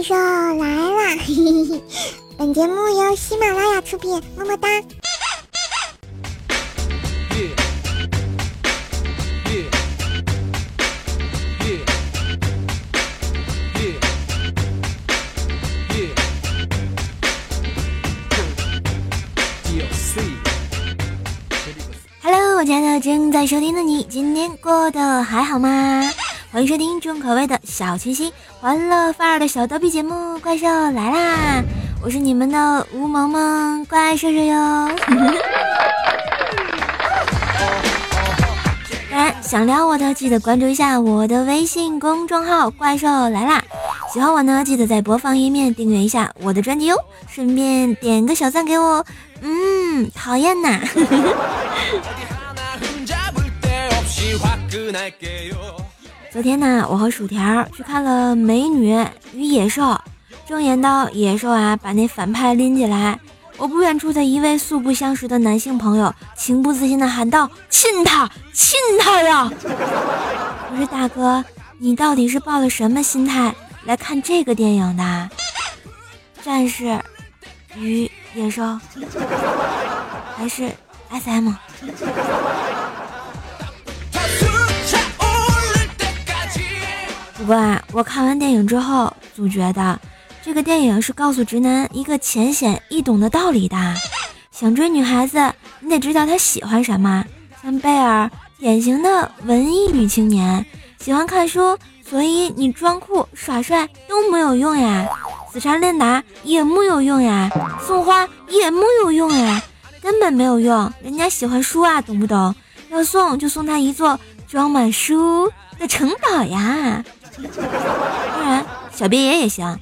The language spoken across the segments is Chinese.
怪兽来啦！本节目由喜马拉雅出品，么么哒。Hello，我家的正在收听的你，今天过得还好吗？欢迎收听重口味的小清新、欢乐范儿的小逗比节目《怪兽来啦》，我是你们的吴萌萌怪兽兽哟。当然，想撩我的记得关注一下我的微信公众号“怪兽来啦”。喜欢我呢，记得在播放页面订阅一下我的专辑哟，顺便点个小赞给我。嗯，讨厌呐。昨天呢，我和薯条去看了《美女与野兽》，正演到野兽啊把那反派拎起来，我不远处的一位素不相识的男性朋友情不自禁的喊道：“亲他，亲他呀！”我说：“大哥，你到底是抱了什么心态来看这个电影的？战士与野兽，还是 SM？” 不过啊，我看完电影之后，总觉得这个电影是告诉直男一个浅显易懂的道理的：想追女孩子，你得知道她喜欢什么。像贝尔，典型的文艺女青年，喜欢看书，所以你装酷耍帅都没有用呀。死缠烂打也木有用呀，送花也木有用呀，根本没有用。人家喜欢书啊，懂不懂？要送就送他一座装满书的城堡呀。当然，小别野也行。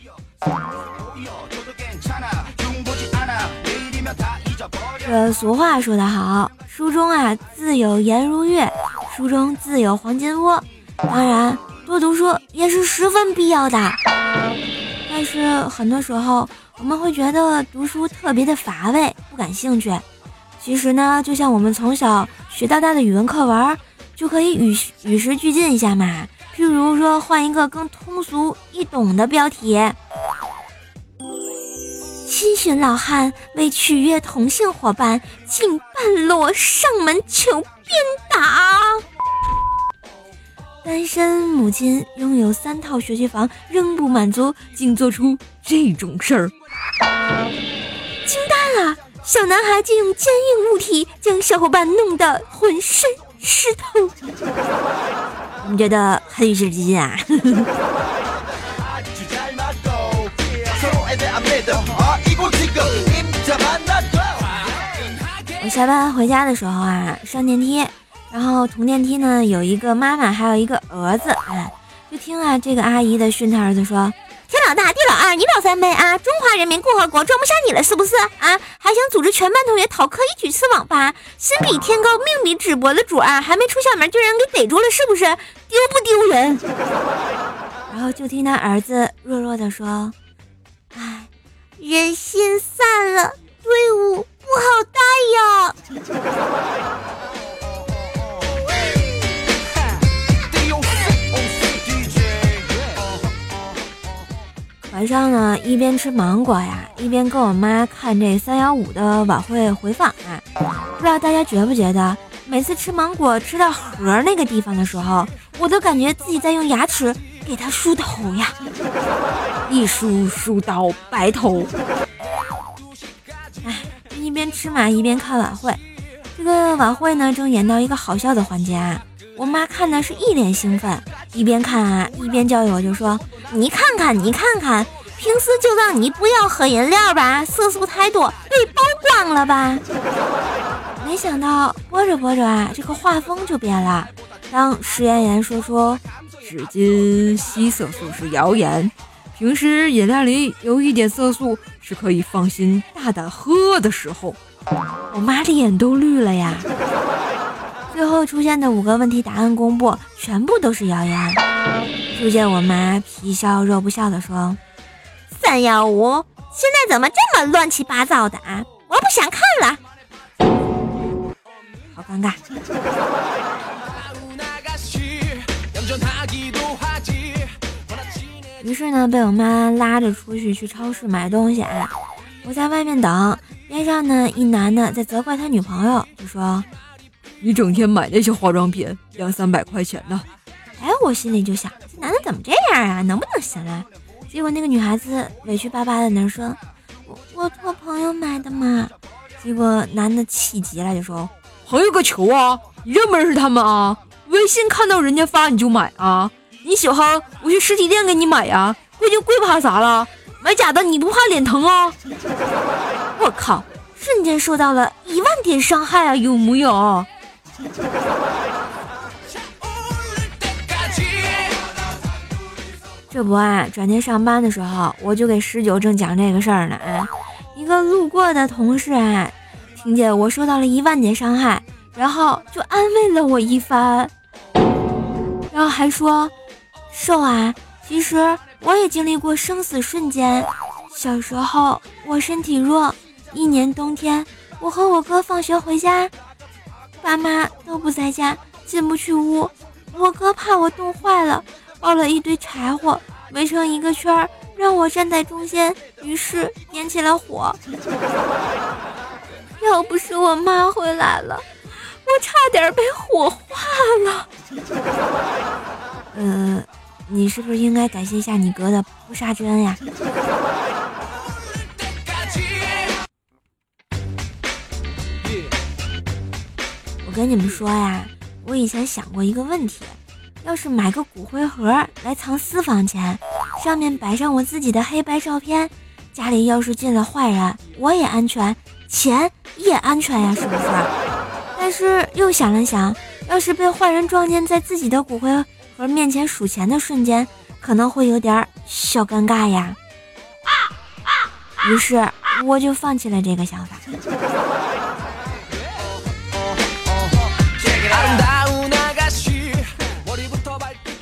这俗话说得好，书中啊自有颜如月，书中自有黄金窝。当然，多读书也是十分必要的。但是很多时候，我们会觉得读书特别的乏味，不感兴趣。其实呢，就像我们从小学到大的语文课文，就可以与与时俱进一下嘛。譬如说，换一个更通俗易懂的标题：七旬老汉为取悦同性伙伴，竟半裸上门求鞭打；单身母亲拥有三套学区房仍不满足，竟做出这种事儿。惊呆了！小男孩竟用坚硬物体将小伙伴弄得浑身湿透。你觉得很与时俱进啊？我下班回家的时候啊，上电梯，然后同电梯呢有一个妈妈，还有一个儿子，哎，就听啊这个阿姨的训他儿子说：“天老大，地老二，你老三呗啊！中华人民共和国装不下你了是不是啊？还想组织全班同学逃课一起去网吧？心比天高，命比纸薄的主啊，还没出校门就让人给逮住了是不是？丢不丢人？”然后就听他儿子弱弱的说：“哎，人心散了，队伍。”不好带呀！晚上呢，一边吃芒果呀，一边跟我妈看这三幺五的晚会回放啊。不知道大家觉不觉得，每次吃芒果吃到核那个地方的时候，我都感觉自己在用牙齿给它梳头呀，一梳梳到白头。哎一边吃嘛，一边看晚会。这个晚会呢，正演到一个好笑的环节啊。我妈看的是一脸兴奋，一边看啊，一边教育我，就说：“你看看，你看看，平时就让你不要喝饮料吧，色素太多，被曝光了吧？”没想到播着播着啊，这个画风就变了。当石妍妍说出“纸巾吸色素是谣言”。平时饮料里有一点色素是可以放心大胆喝的时候，我妈脸都绿了呀。最后出现的五个问题答案公布，全部都是谣言。就见我妈皮笑肉不笑的说：“三幺五，现在怎么这么乱七八糟的啊？我不想看了。”好尴尬。于是呢，被我妈拉着出去去超市买东西。我在外面等，边上呢一男的在责怪他女朋友，就说：“你整天买那些化妆品，两三百块钱呢。”哎，我心里就想，这男的怎么这样啊？能不能行啊？结果那个女孩子委屈巴巴的那说：“我我托朋友买的嘛。”结果男的气急了，就说：“朋友个球啊！你认不认识他们啊？微信看到人家发你就买啊？你喜欢我去实体店给你买呀？贵就贵怕啥了？买假的你不怕脸疼啊？”我靠！瞬间受到了一万点伤害啊！有木有？这不啊，转天上班的时候，我就给十九正讲这个事儿呢。啊，一个路过的同事啊，听见我受到了一万点伤害，然后就安慰了我一番，然后还说：“瘦啊，其实我也经历过生死瞬间。小时候我身体弱，一年冬天，我和我哥放学回家，爸妈都不在家，进不去屋，我哥怕我冻坏了。”抱了一堆柴火，围成一个圈儿，让我站在中间，于是点起了火。要不是我妈回来了，我差点被火化了。呃，你是不是应该感谢一下你哥的不杀之恩呀？我跟你们说呀，我以前想过一个问题。要是买个骨灰盒来藏私房钱，上面摆上我自己的黑白照片，家里要是进了坏人，我也安全，钱也安全呀，是不是？但是又想了想，要是被坏人撞见在自己的骨灰盒面前数钱的瞬间，可能会有点小尴尬呀。于是我就放弃了这个想法。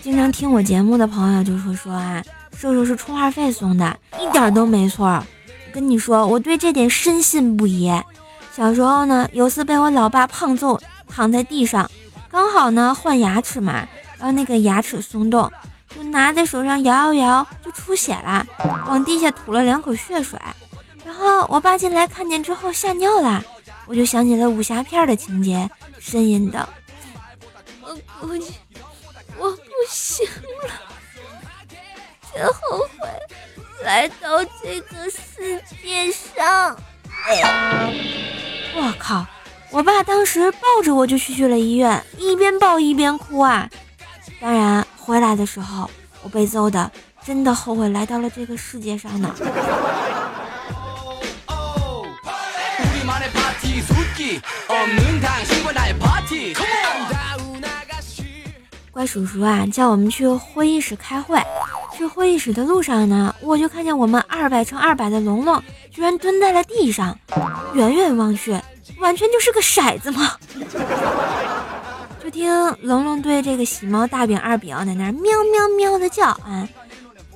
经常听我节目的朋友就会说啊，瘦瘦是充话费送的，一点都没错。跟你说，我对这点深信不疑。小时候呢，有次被我老爸胖揍，躺在地上，刚好呢换牙齿嘛，然后那个牙齿松动，就拿在手上摇摇摇，就出血了，往地下吐了两口血水。然后我爸进来看见之后吓尿了，我就想起了武侠片的情节，呻吟道，我估计。我不行了，真后悔来到这个世界上。我靠！我爸当时抱着我就去去了医院，一边抱一边哭啊。当然，回来的时候我被揍的，真的后悔来到了这个世界上呢。怪叔叔啊，叫我们去会议室开会。去会议室的路上呢，我就看见我们二百乘二百的龙龙居然蹲在了地上，远远望去，完全就是个骰子嘛。就听龙龙对这个喜猫大饼二饼在那喵喵喵的叫啊，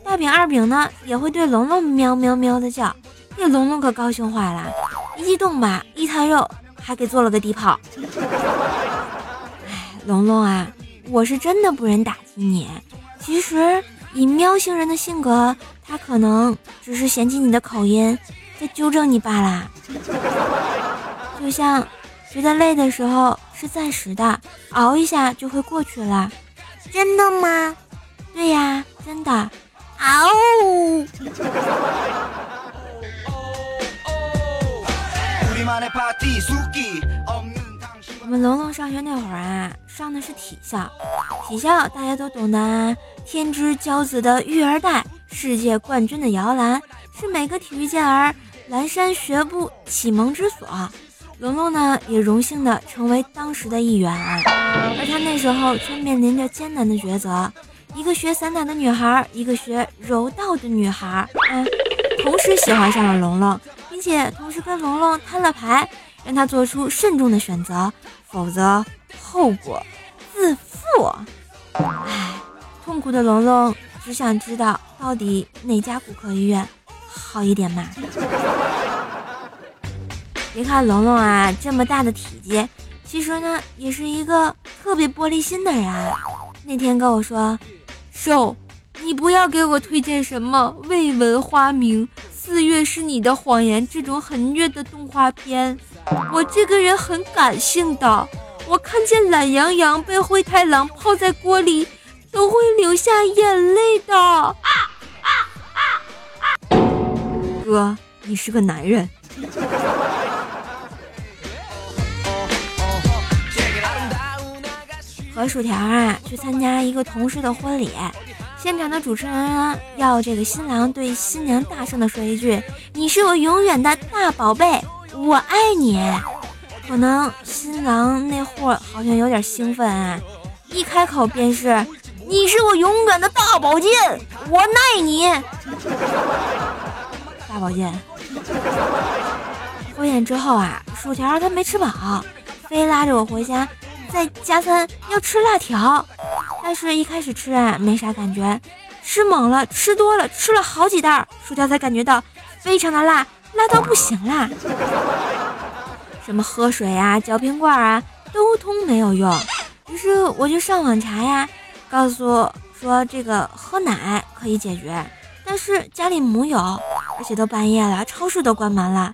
大饼二饼呢也会对龙龙喵喵喵的叫，这龙龙可高兴坏了，一激动吧，一摊肉还给做了个地炮。哎，龙龙啊。我是真的不忍打击你，其实以喵星人的性格，他可能只是嫌弃你的口音，在纠正你罢了。就像觉得累的时候是暂时的，熬一下就会过去了。真的吗？对呀，真的。嗷！我们龙龙上学那会儿啊，上的是体校。体校大家都懂的啊，天之骄子的育儿袋，世界冠军的摇篮，是每个体育健儿蓝山学步启蒙之所。龙龙呢，也荣幸的成为当时的一员，而他那时候却面临着艰难的抉择：一个学散打的女孩，一个学柔道的女孩，嗯，同时喜欢上了龙龙，并且同时跟龙龙摊了牌。让他做出慎重的选择，否则后果自负。唉，痛苦的龙龙只想知道到底哪家骨科医院好一点嘛？别看龙龙啊这么大的体积，其实呢也是一个特别玻璃心的人。那天跟我说：“瘦，你不要给我推荐什么《未闻花名》《四月是你的谎言》这种很虐的动画片。我这个人很感性的，我看见懒羊羊被灰太狼泡在锅里，都会流下眼泪的。哥，你是个男人。和薯条啊去参加一个同事的婚礼，现场的主持人要这个新郎对新娘大声的说一句：“你是我永远的大宝贝，我爱你。”可能新郎那货好像有点兴奋啊，一开口便是：“你是我永远的大宝剑，我爱你。”大宝剑。婚宴之后啊，薯条他没吃饱，非拉着我回家。再加餐要吃辣条，但是一开始吃啊没啥感觉，吃猛了吃多了吃了好几袋薯条才感觉到非常的辣，辣到不行啦。什么喝水啊嚼瓶罐啊都通没有用，于是我就上网查呀，告诉说这个喝奶可以解决，但是家里木有，而且都半夜了，超市都关门了，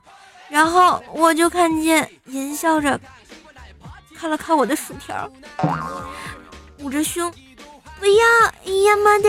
然后我就看见淫笑着。看了看我的薯条，捂着胸，不要呀妈的！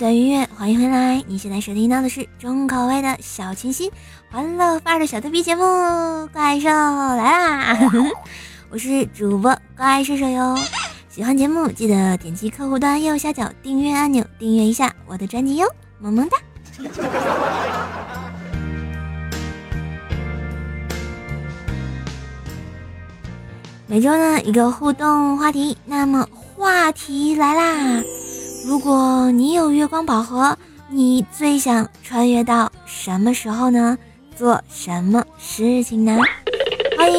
段音乐，欢迎回来！你现在收听到的是重口味的小清新、欢乐范儿的小逗逼节目《怪兽来啦》，我是主播怪兽兽哟。喜欢节目记得点击客户端右下角订阅按钮，订阅一下我的专辑哟，萌萌哒！每周呢一个互动话题，那么话题来啦！如果你有月光宝盒，你最想穿越到什么时候呢？做什么事情呢？欢迎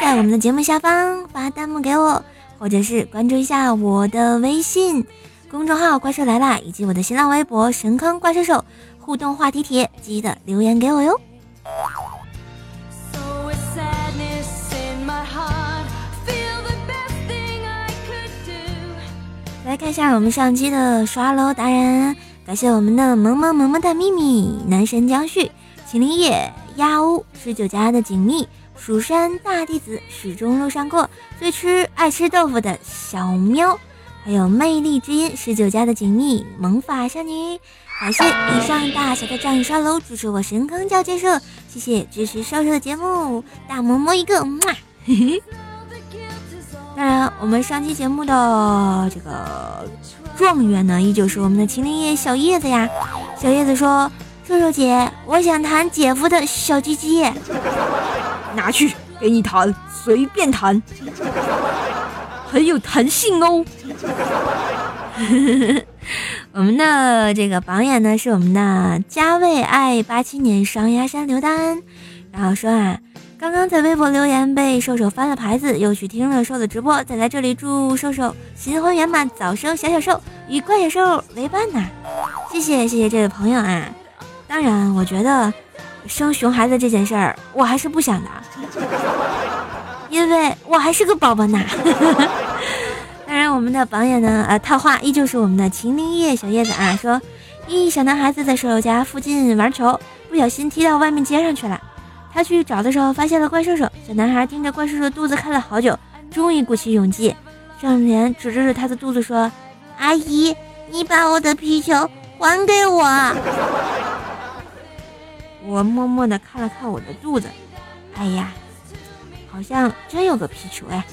在我们的节目下方发弹幕给我，或者是关注一下我的微信公众号“怪兽来啦”，以及我的新浪微博“神坑怪兽手”互动话题帖，记得留言给我哟。来看一下我们上期的刷楼达人，感谢我们的萌萌萌萌的秘密男神江旭、秦林叶、鸭屋十九家的锦觅、蜀山大弟子始终路上过、最吃爱吃豆腐的小喵，还有魅力之音十九家的锦觅、萌法少女，感谢以上大小的仗义刷楼支持我神坑教建设，谢谢支持瘦瘦的节目，大萌萌一个，么，嘿嘿。当然，我们上期节目的这个状元呢，依旧是我们的麒麟叶小叶子呀。小叶子说：“瘦瘦姐，我想弹姐夫的小鸡鸡，拿去给你弹，随便弹，很有弹性哦。”我们的这个榜眼呢，是我们的加味爱八七年双鸭山刘丹，然后说啊。刚刚在微博留言被瘦瘦翻了牌子，又去听了瘦的直播，再来这里祝瘦瘦新婚圆满，早生小小瘦，与怪小兽为伴呐！谢谢谢谢这位朋友啊！当然，我觉得生熊孩子这件事儿，我还是不想的，因为我还是个宝宝呢。当然，我们的榜眼呢，呃，套话依旧是我们的秦林叶小叶子啊，说一小男孩子在瘦瘦家附近玩球，不小心踢到外面街上去了。他去找的时候，发现了怪兽兽小男孩盯着怪兽兽的肚子看了好久，终于鼓起勇气，上前指着他的肚子说：“阿姨，你把我的皮球还给我。”我默默地看了看我的肚子，哎呀，好像真有个皮球哎。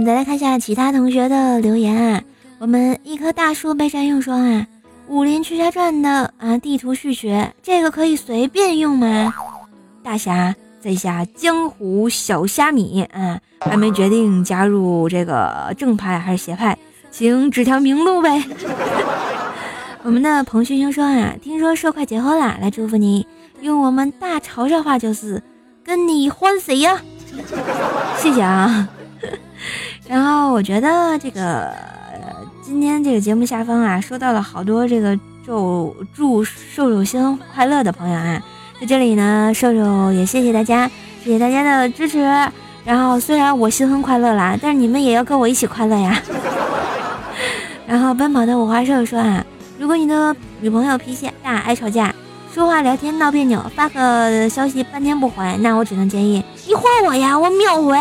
我们再来看一下其他同学的留言啊。我们一棵大树被占用说啊，《武林群侠传》的啊地图续学，这个可以随便用吗？大侠在下江湖小虾米啊，还没决定加入这个正派还是邪派，请指条明路呗。我们的彭勋兄说啊，听说寿快结婚了，来祝福你。用我们大潮汕话就是跟你欢谁呀？谢谢啊。然后我觉得这个今天这个节目下方啊，收到了好多这个祝祝瘦瘦星快乐的朋友啊。在这里呢，瘦瘦也谢谢大家，谢谢大家的支持。然后虽然我新婚快乐啦，但是你们也要跟我一起快乐呀。然后奔跑的五花兽说啊，如果你的女朋友脾气大，爱吵架，说话聊天闹别扭，发个消息半天不回，那我只能建议你换我呀，我秒回。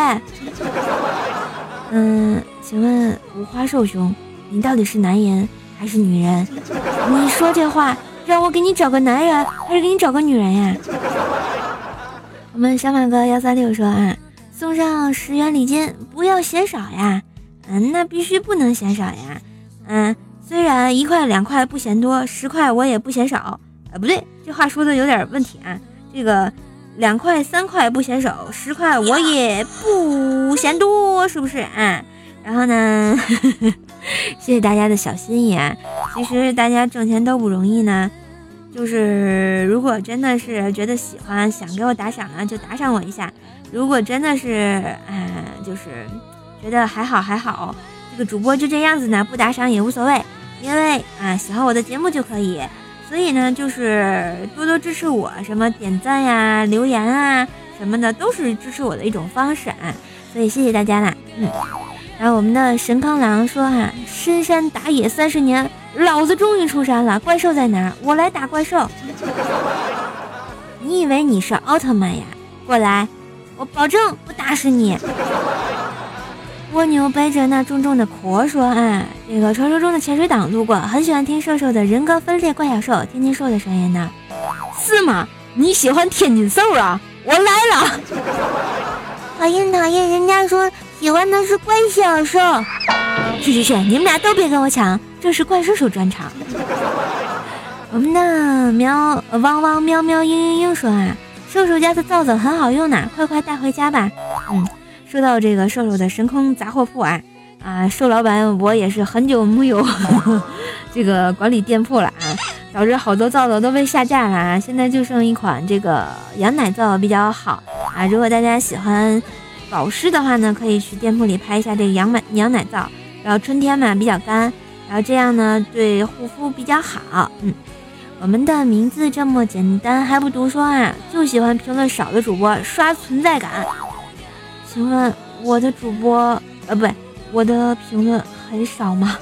嗯，请问五花兽兄，你到底是男人还是女人？你说这话。让我给你找个男人，还是给你找个女人呀？我们小马哥幺三六说啊，送上十元礼金，不要嫌少呀。嗯，那必须不能嫌少呀。嗯，虽然一块两块不嫌多，十块我也不嫌少。啊，不对，这话说的有点问题啊。这个两块三块不嫌少，十块我也不嫌多，是不是啊？然后呢，谢谢大家的小心意啊。其实大家挣钱都不容易呢。就是如果真的是觉得喜欢，想给我打赏呢，就打赏我一下。如果真的是，嗯，就是觉得还好还好，这个主播就这样子呢，不打赏也无所谓，因为啊，喜欢我的节目就可以。所以呢，就是多多支持我，什么点赞呀、留言啊什么的，都是支持我的一种方式啊。所以谢谢大家啦，嗯。然后我们的神康狼说哈，深山打野三十年。老子终于出山了，怪兽在哪？我来打怪兽。你以为你是奥特曼呀？过来，我保证不打死你。蜗牛背着那重重的壳说：“啊，这个传说中的潜水党路过，很喜欢听瘦瘦的人格分裂怪小兽天津兽的声音呢。是吗？你喜欢天津兽啊？我来了。讨厌讨厌，人家说喜欢的是怪小兽。去去去，你们俩都别跟我抢。”这是怪兽兽专场。我们的喵汪汪喵喵嘤嘤嘤说啊，兽兽家的皂皂很好用呢，快快带回家吧。嗯，说到这个兽兽的神空杂货铺啊，啊，兽老板我也是很久没有 这个管理店铺了啊，导致好多皂皂都被下架了啊，现在就剩一款这个羊奶皂比较好啊。如果大家喜欢保湿的话呢，可以去店铺里拍一下这个羊奶羊奶皂，然后春天嘛比较干。然后这样呢，对护肤比较好。嗯，我们的名字这么简单还不读说啊？就喜欢评论少的主播刷存在感。请问我的主播呃，不，我的评论很少吗？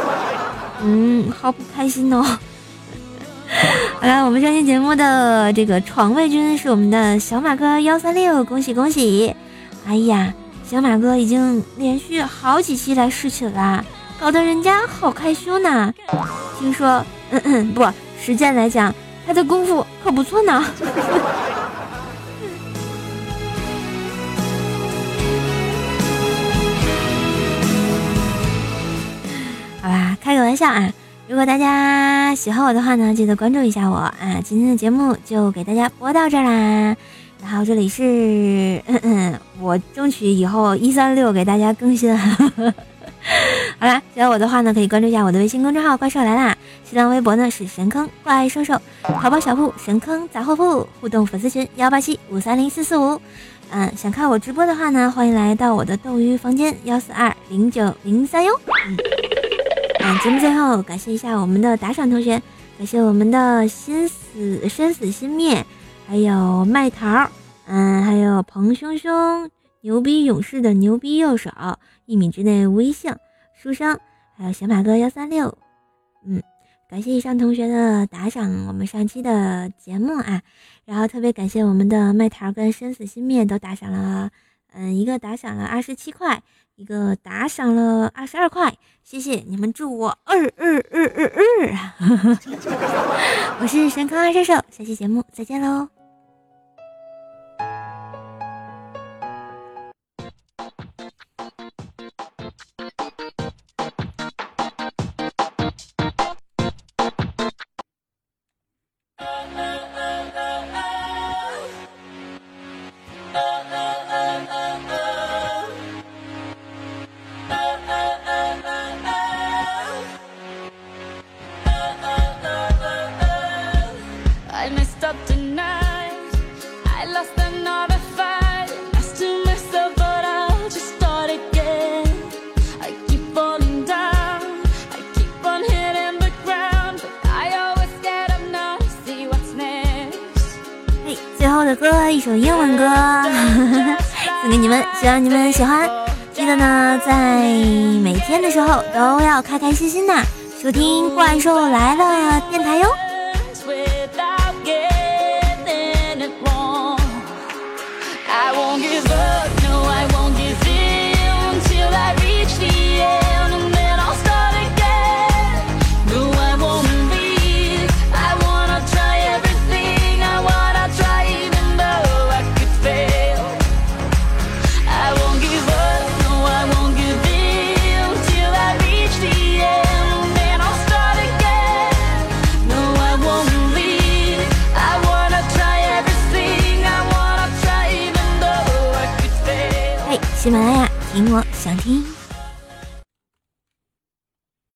嗯，好不开心哦。好了，我们这期节目的这个床位军是我们的小马哥幺三六，恭喜恭喜！哎呀，小马哥已经连续好几期来试寝了。搞得人家好害羞呢。听说，嗯嗯，不，实践来讲，他的功夫可不错呢。好吧，开个玩笑啊！如果大家喜欢我的话呢，记得关注一下我啊！今天的节目就给大家播到这儿啦。然后这里是，嗯嗯，我争取以后一三六给大家更新。好啦，喜欢我的话呢，可以关注一下我的微信公众号“怪兽来啦”，新浪微博呢是神坑怪兽兽，淘宝小铺神坑杂货铺，互动粉丝群幺八七五三零四四五。嗯，想看我直播的话呢，欢迎来到我的斗鱼房间幺四二零九零三哟。嗯，节目最后感谢一下我们的打赏同学，感谢我们的心死生死心灭，还有麦桃，嗯，还有彭兄兄。牛逼勇士的牛逼右手，一米之内无一幸，书生，还有小马哥幺三六，嗯，感谢以上同学的打赏，我们上期的节目啊，然后特别感谢我们的麦桃跟生死心灭都打赏了，嗯，一个打赏了二十七块，一个打赏了二十二块，谢谢你们，祝我二二二二二！我是神坑二射手，下期节目再见喽。你们喜欢。记得呢，在每天的时候都要开开心心的收听《怪兽来了》电台哟。想听。